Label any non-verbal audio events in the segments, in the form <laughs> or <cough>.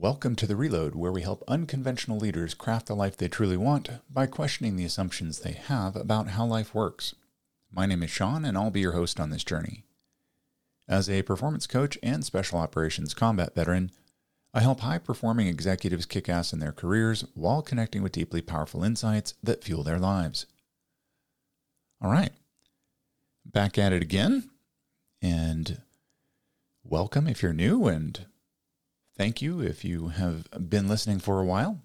Welcome to The Reload, where we help unconventional leaders craft the life they truly want by questioning the assumptions they have about how life works. My name is Sean, and I'll be your host on this journey. As a performance coach and special operations combat veteran, I help high performing executives kick ass in their careers while connecting with deeply powerful insights that fuel their lives. All right, back at it again, and welcome if you're new, and thank you if you have been listening for a while.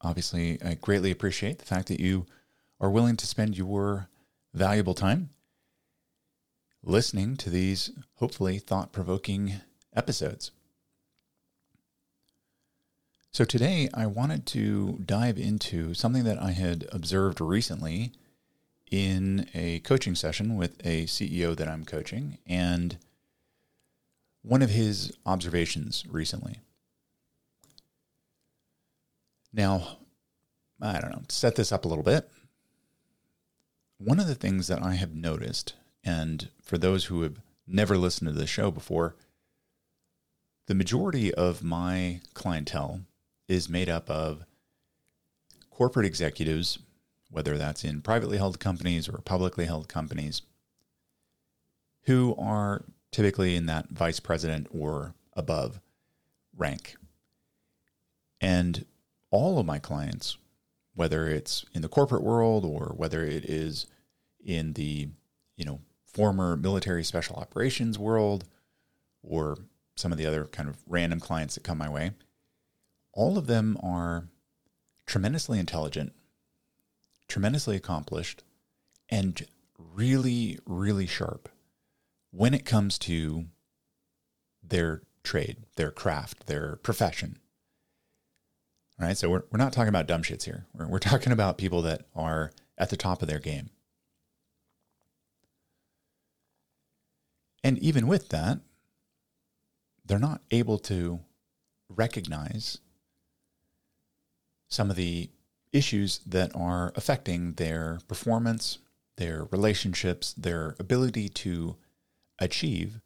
Obviously, I greatly appreciate the fact that you are willing to spend your valuable time listening to these hopefully thought provoking episodes. So, today I wanted to dive into something that I had observed recently in a coaching session with a CEO that I'm coaching. And one of his observations recently. Now, I don't know, set this up a little bit. One of the things that I have noticed, and for those who have never listened to the show before, the majority of my clientele is made up of corporate executives, whether that's in privately held companies or publicly held companies, who are typically in that vice president or above rank. And all of my clients, whether it's in the corporate world or whether it is in the, you know, former military special operations world or some of the other kind of random clients that come my way, all of them are tremendously intelligent, tremendously accomplished, and really, really sharp when it comes to their trade, their craft, their profession. All right. So we're, we're not talking about dumb shits here. We're, we're talking about people that are at the top of their game. And even with that, they're not able to recognize some of the issues that are affecting their performance, their relationships, their ability to achieve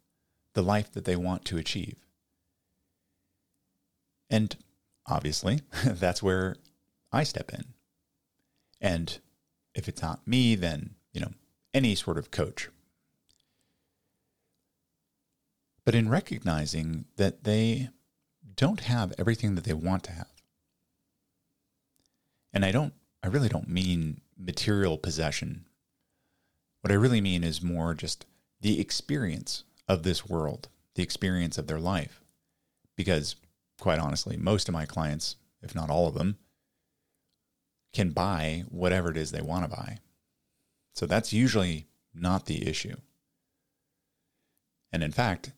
the life that they want to achieve. And obviously, <laughs> that's where I step in. And if it's not me, then, you know, any sort of coach. But in recognizing that they don't have everything that they want to have. And I don't, I really don't mean material possession. What I really mean is more just the experience of this world, the experience of their life. Because, quite honestly, most of my clients, if not all of them, can buy whatever it is they want to buy. So that's usually not the issue. And in fact,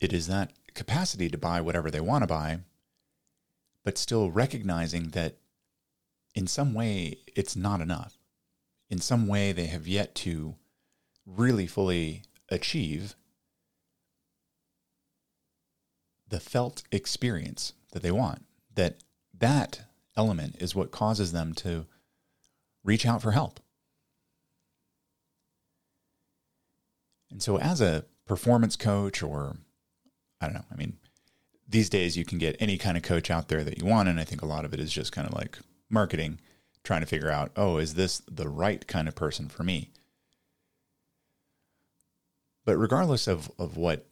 it is that capacity to buy whatever they want to buy, but still recognizing that in some way it's not enough. In some way, they have yet to really fully achieve the felt experience that they want. That that element is what causes them to reach out for help. And so as a performance coach or I don't know, I mean these days you can get any kind of coach out there that you want and I think a lot of it is just kind of like marketing trying to figure out, oh, is this the right kind of person for me? But regardless of, of what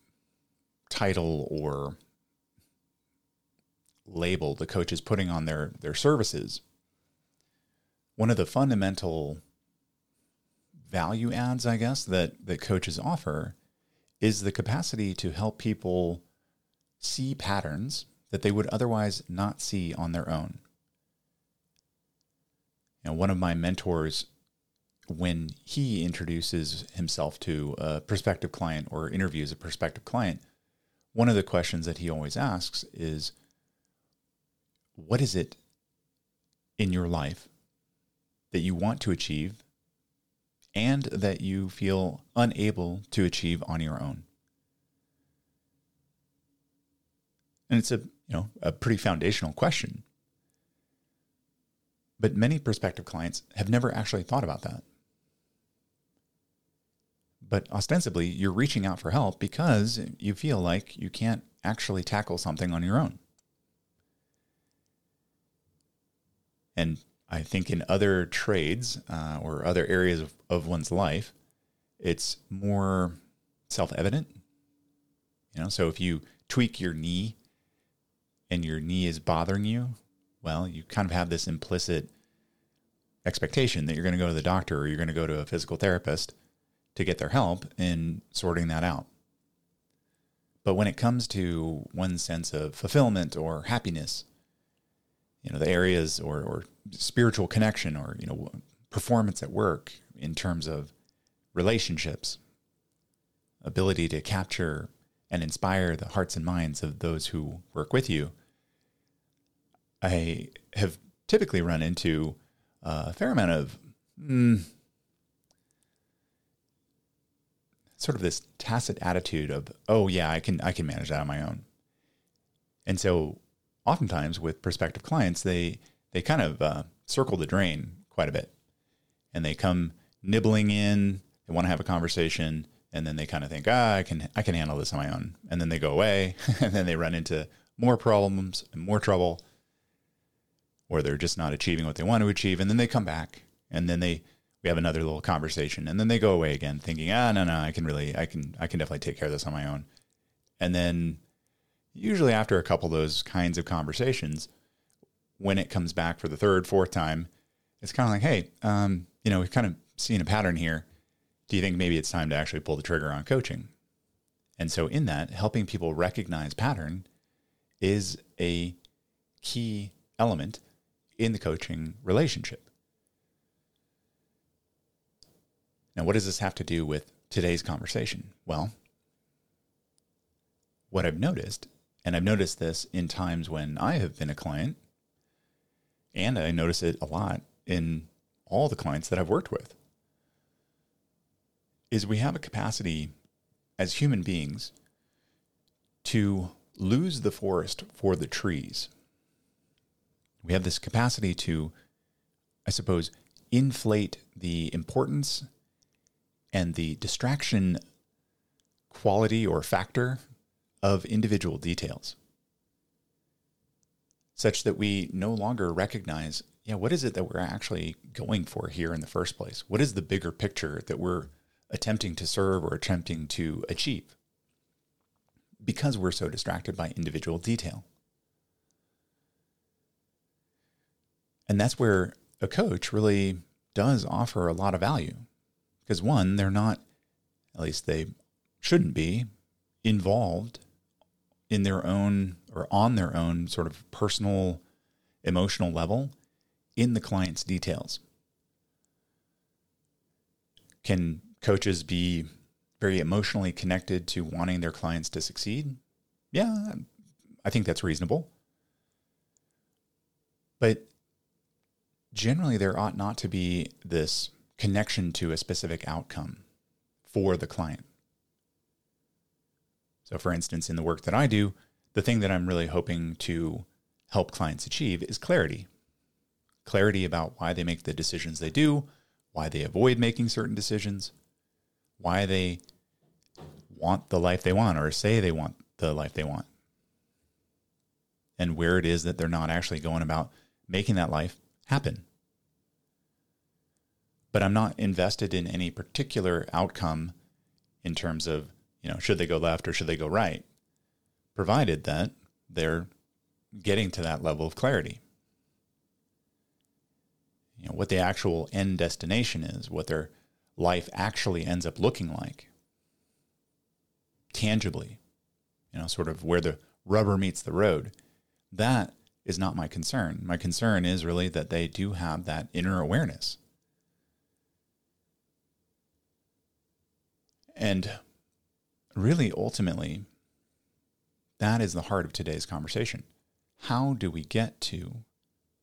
title or label the coach is putting on their, their services, one of the fundamental value adds, I guess, that, that coaches offer is the capacity to help people see patterns that they would otherwise not see on their own. And one of my mentors when he introduces himself to a prospective client or interviews a prospective client, one of the questions that he always asks is, What is it in your life that you want to achieve and that you feel unable to achieve on your own? And it's a you know a pretty foundational question. But many prospective clients have never actually thought about that but ostensibly you're reaching out for help because you feel like you can't actually tackle something on your own. And I think in other trades uh, or other areas of, of one's life, it's more self evident. You know, so if you tweak your knee and your knee is bothering you, well, you kind of have this implicit expectation that you're going to go to the doctor or you're going to go to a physical therapist to get their help in sorting that out. But when it comes to one's sense of fulfillment or happiness, you know, the areas or, or spiritual connection or, you know, performance at work in terms of relationships, ability to capture and inspire the hearts and minds of those who work with you, I have typically run into a fair amount of mm, sort of this tacit attitude of, oh yeah, I can I can manage that on my own. And so, oftentimes with prospective clients, they they kind of uh, circle the drain quite a bit, and they come nibbling in. They want to have a conversation, and then they kind of think, ah, I can I can handle this on my own, and then they go away, <laughs> and then they run into more problems and more trouble, or they're just not achieving what they want to achieve, and then they come back, and then they we have another little conversation, and then they go away again, thinking, ah, no, no, I can really, I can, I can definitely take care of this on my own, and then usually after a couple of those kinds of conversations, when it comes back for the third, fourth time, it's kind of like, hey, um, you know, we've kind of seen a pattern here. Do you think maybe it's time to actually pull the trigger on coaching? And so, in that, helping people recognize pattern is a key element in the coaching relationship. Now, what does this have to do with today's conversation? Well, what I've noticed, and I've noticed this in times when I have been a client, and I notice it a lot in all the clients that I've worked with, is we have a capacity as human beings to lose the forest for the trees. We have this capacity to, I suppose, inflate the importance and the distraction quality or factor of individual details, such that we no longer recognize, yeah, what is it that we're actually going for here in the first place? What is the bigger picture that we're attempting to serve or attempting to achieve? Because we're so distracted by individual detail. And that's where a coach really does offer a lot of value. Because one, they're not, at least they shouldn't be, involved in their own or on their own sort of personal emotional level in the client's details. Can coaches be very emotionally connected to wanting their clients to succeed? Yeah, I think that's reasonable. But generally, there ought not to be this connection to a specific outcome for the client. So, for instance, in the work that I do, the thing that I'm really hoping to help clients achieve is clarity clarity about why they make the decisions they do, why they avoid making certain decisions, why they want the life they want or say they want the life they want, and where it is that they're not actually going about making that life happen. But I'm not invested in any particular outcome in terms of you know, should they go left or should they go right? Provided that they're getting to that level of clarity. You know, what the actual end destination is, what their life actually ends up looking like tangibly, you know, sort of where the rubber meets the road. That is not my concern. My concern is really that they do have that inner awareness. And really, ultimately, that is the heart of today's conversation. How do we get to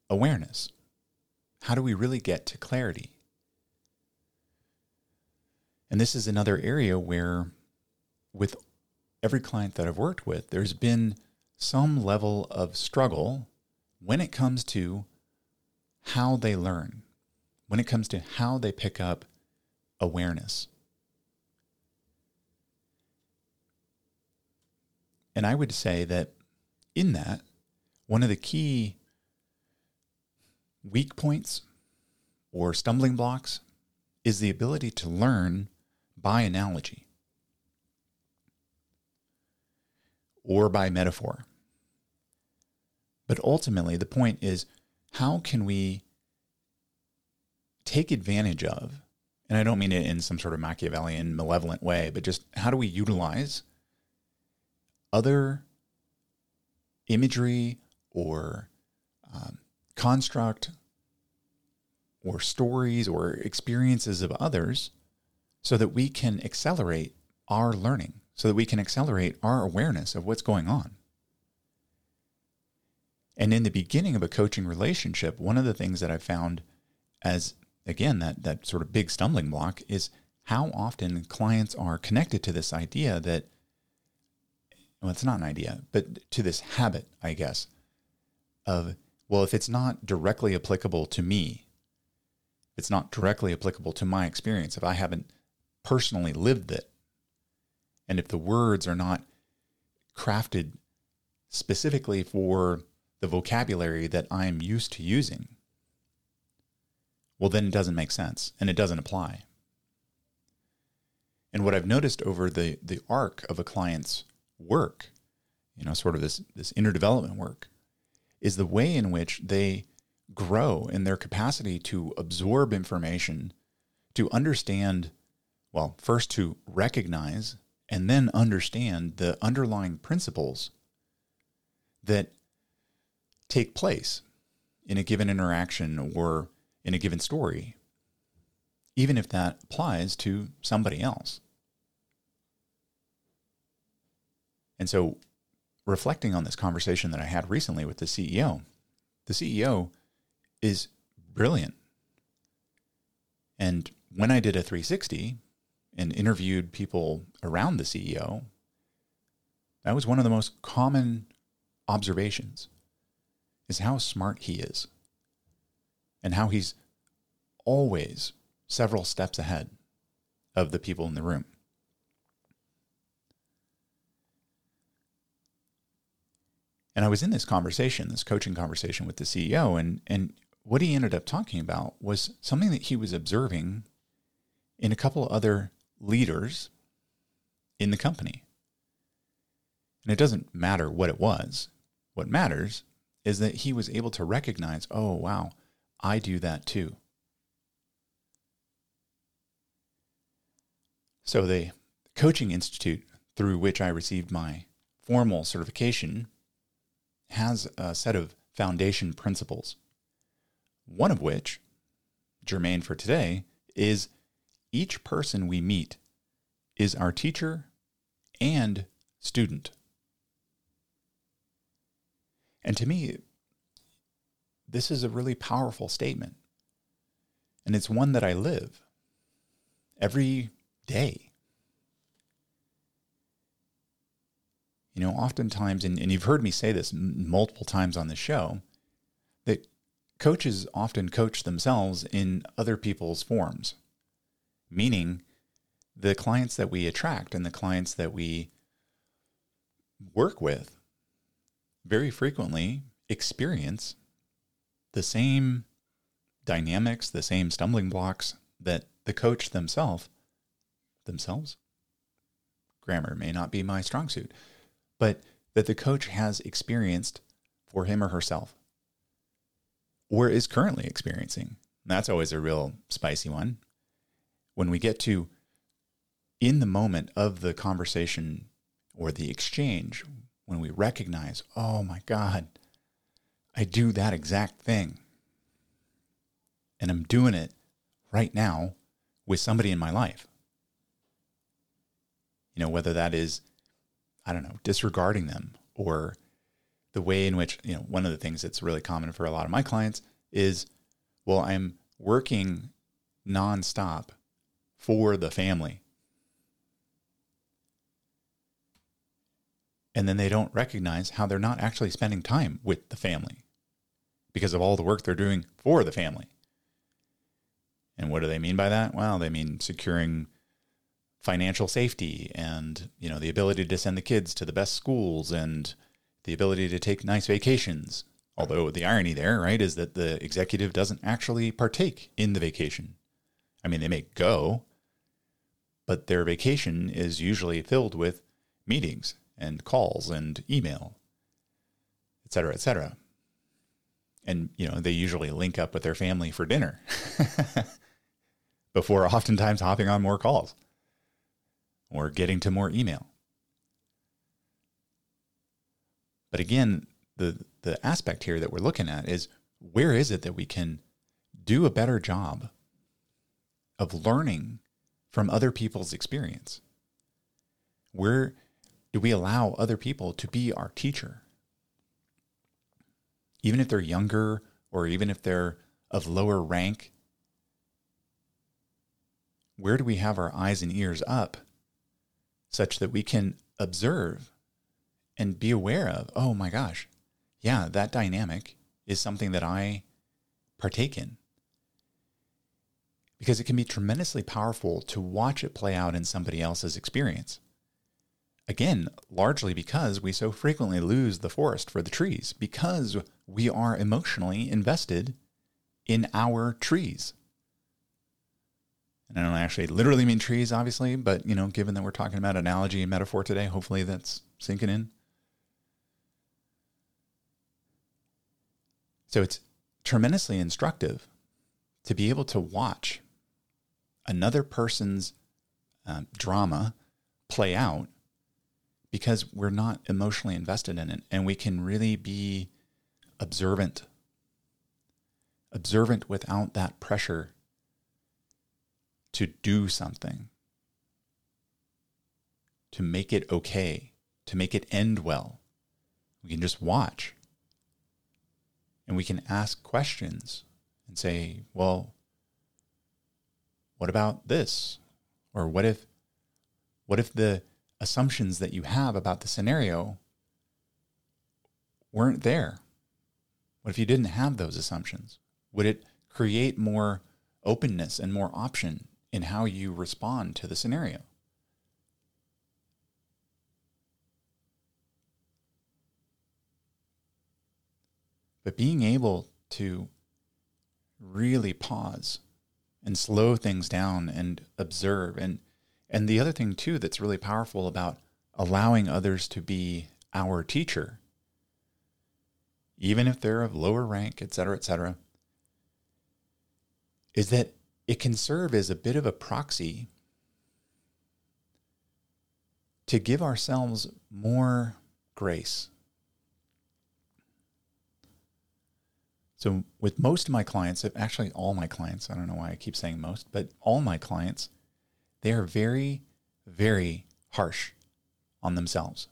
awareness? How do we really get to clarity? And this is another area where, with every client that I've worked with, there's been some level of struggle when it comes to how they learn, when it comes to how they pick up awareness. And I would say that in that, one of the key weak points or stumbling blocks is the ability to learn by analogy or by metaphor. But ultimately, the point is how can we take advantage of, and I don't mean it in some sort of Machiavellian, malevolent way, but just how do we utilize other imagery or um, construct or stories or experiences of others so that we can accelerate our learning, so that we can accelerate our awareness of what's going on. And in the beginning of a coaching relationship, one of the things that I found as again that that sort of big stumbling block is how often clients are connected to this idea that well, it's not an idea, but to this habit, I guess, of well, if it's not directly applicable to me, it's not directly applicable to my experience, if I haven't personally lived it, and if the words are not crafted specifically for the vocabulary that I'm used to using, well, then it doesn't make sense and it doesn't apply. And what I've noticed over the, the arc of a client's work, you know, sort of this, this inner development work, is the way in which they grow in their capacity to absorb information, to understand, well, first to recognize and then understand the underlying principles that take place in a given interaction or in a given story, even if that applies to somebody else. And so, reflecting on this conversation that I had recently with the CEO, the CEO is brilliant. And when I did a 360 and interviewed people around the CEO, that was one of the most common observations is how smart he is and how he's always several steps ahead of the people in the room. And I was in this conversation, this coaching conversation with the CEO, and and what he ended up talking about was something that he was observing in a couple of other leaders in the company. And it doesn't matter what it was. What matters is that he was able to recognize, oh, wow, I do that too. So, the coaching institute through which I received my formal certification has a set of foundation principles. One of which, germane for today, is each person we meet is our teacher and student. And to me, this is a really powerful statement. And it's one that I live every day. You know, oftentimes, and, and you've heard me say this m- multiple times on the show, that coaches often coach themselves in other people's forms, meaning the clients that we attract and the clients that we work with very frequently experience the same dynamics, the same stumbling blocks that the coach themselves themselves grammar may not be my strong suit, but that the coach has experienced for him or herself or is currently experiencing. That's always a real spicy one. When we get to in the moment of the conversation or the exchange, when we recognize, oh my God, I do that exact thing. And I'm doing it right now with somebody in my life. You know, whether that is, I don't know, disregarding them or the way in which, you know, one of the things that's really common for a lot of my clients is, well, I'm working nonstop for the family. And then they don't recognize how they're not actually spending time with the family because of all the work they're doing for the family. And what do they mean by that? Well, they mean securing financial safety and, you know, the ability to send the kids to the best schools and the ability to take nice vacations, Although the irony there, right, is that the executive doesn't actually partake in the vacation. I mean, they may go, but their vacation is usually filled with meetings and calls and email, et cetera, et cetera. And, you know, they usually link up with their family for dinner <laughs> before oftentimes hopping on more calls or getting to more email. But again, the the aspect here that we're looking at is where is it that we can do a better job of learning from other people's experience? Where do we allow other people to be our teacher? Even if they're younger or even if they're of lower rank, where do we have our eyes and ears up such that we can observe and be aware of, oh my gosh, yeah, that dynamic is something that I partake in. Because it can be tremendously powerful to watch it play out in somebody else's experience. Again, largely because we so frequently lose the forest for the trees, because we are emotionally invested in our trees. And I don't actually literally mean trees, obviously, but you know, given that we're talking about analogy and metaphor today, hopefully that's sinking in. So it's tremendously instructive to be able to watch another person's um, drama play out because we're not emotionally invested in it and we can really be observant. Observant without that pressure to do something, to make it okay, to make it end well. We can just watch and we can ask questions and say, well, what about this? Or what if what if the assumptions that you have about the scenario weren't there? What if you didn't have those assumptions? Would it create more openness and more option in how you respond to the scenario? But being able to really pause and slow things down and observe and and the other thing too that's really powerful about allowing others to be our teacher even if they're of lower rank et cetera et cetera is that it can serve as a bit of a proxy to give ourselves more grace So, with most of my clients, actually all my clients, I don't know why I keep saying most, but all my clients, they are very, very harsh on themselves.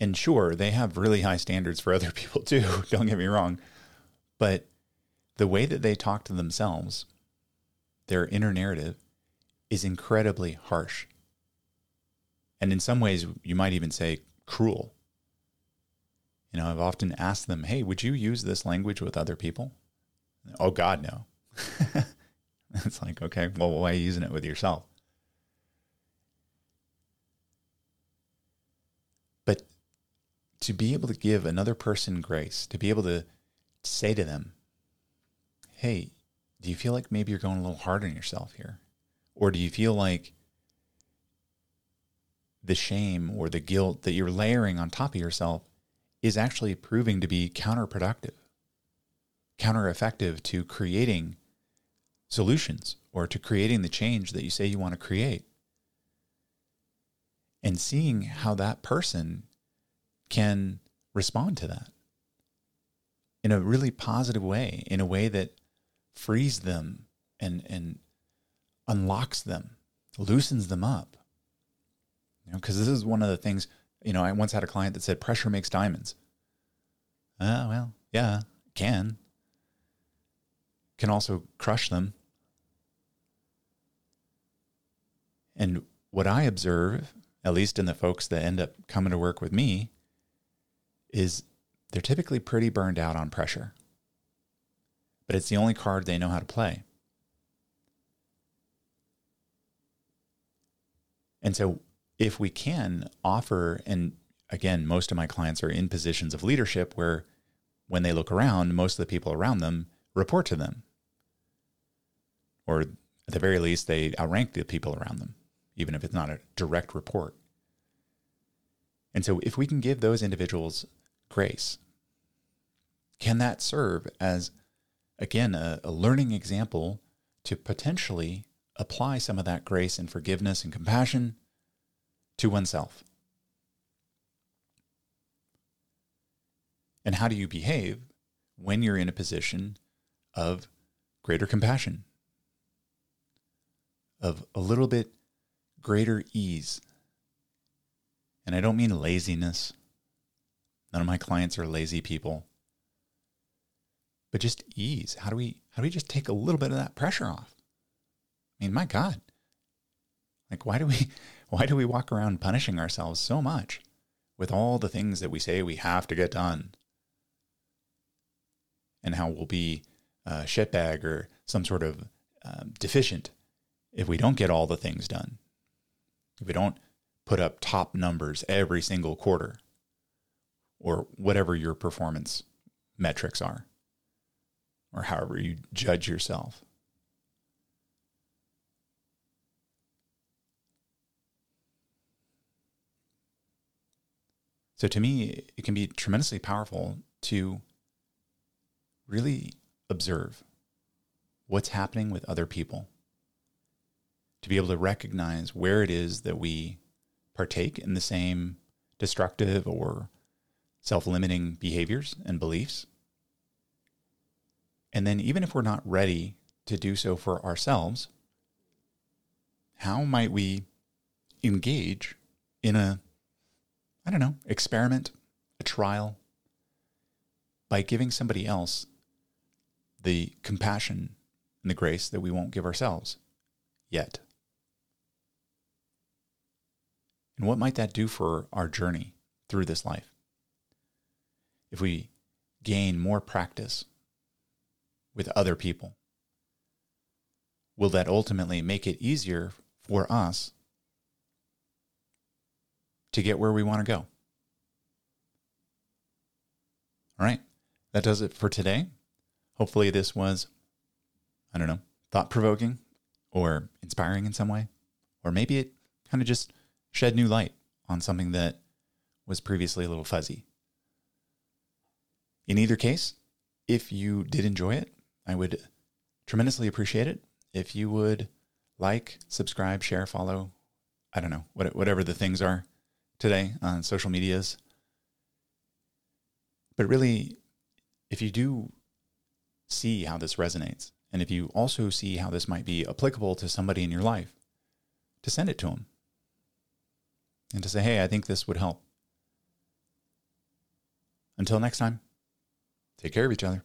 And sure, they have really high standards for other <laughs> people too, don't get me wrong. But the way that they talk to themselves, their inner narrative, is incredibly harsh. And in some ways, you might even say cruel. You know, I've often asked them, hey, would you use this language with other people? Oh, God, no. <laughs> it's like, okay, well, why are you using it with yourself? But to be able to give another person grace, to be able to say to them, hey, do you feel like maybe you're going a little hard on yourself here? Or do you feel like the shame or the guilt that you're layering on top of yourself is actually proving to be counterproductive, counter effective to creating solutions or to creating the change that you say you want to create. And seeing how that person can respond to that in a really positive way, in a way that frees them and, and unlocks them, loosens them up. You know, because this is one of the things you know, I once had a client that said pressure makes diamonds. Ah, uh, well, yeah, can. Can also crush them. And what I observe, at least in the folks that end up coming to work with me, is they're typically pretty burned out on pressure. But it's the only card they know how to play. And so if we can offer and again, most of my clients are in positions of leadership where when they look around, most of the people around them report to them. Or at the very least, they outrank the people around them, even if it's not a direct report. And so, if we can give those individuals grace, can that serve as, again, a, a learning example to potentially apply some of that grace and forgiveness and compassion to oneself? And how do you behave when you're in a position of greater compassion, of a little bit greater ease? And I don't mean laziness. None of my clients are lazy people. But just ease. How do we how do we just take a little bit of that pressure off? I mean, my God. Like why do we <laughs> why do we walk around punishing ourselves so much with all the things that we say we have to get done? and how we'll be a shitbag or some sort of um, deficient if we don't get all the things done. If we don't put up top numbers every single quarter or whatever your performance metrics are or however you judge yourself. So to me, it can be tremendously powerful to really observe what's happening with other people, to be able to recognize where it is that we partake in the same destructive or self limiting behaviors and beliefs. And then, even if we're not ready to do so for ourselves, how might we engage in a, I don't know, experiment, a trial, by giving somebody else the compassion and the grace that we won't give ourselves yet. And what might that do for our journey through this life? If we gain more practice with other people, will that ultimately make it easier for us to get where we want to go? All right, that does it for today. Hopefully, this was, I don't know, thought provoking or inspiring in some way. Or maybe it kind of just shed new light on something that was previously a little fuzzy. In either case, if you did enjoy it, I would tremendously appreciate it if you would like, subscribe, share, follow, I don't know, what, whatever the things are today on social medias. But really, if you do see how this resonates. And if you also see how this might be applicable to somebody in your life, to send it to them and to say, hey, I think this would help. Until next time, take care of each other.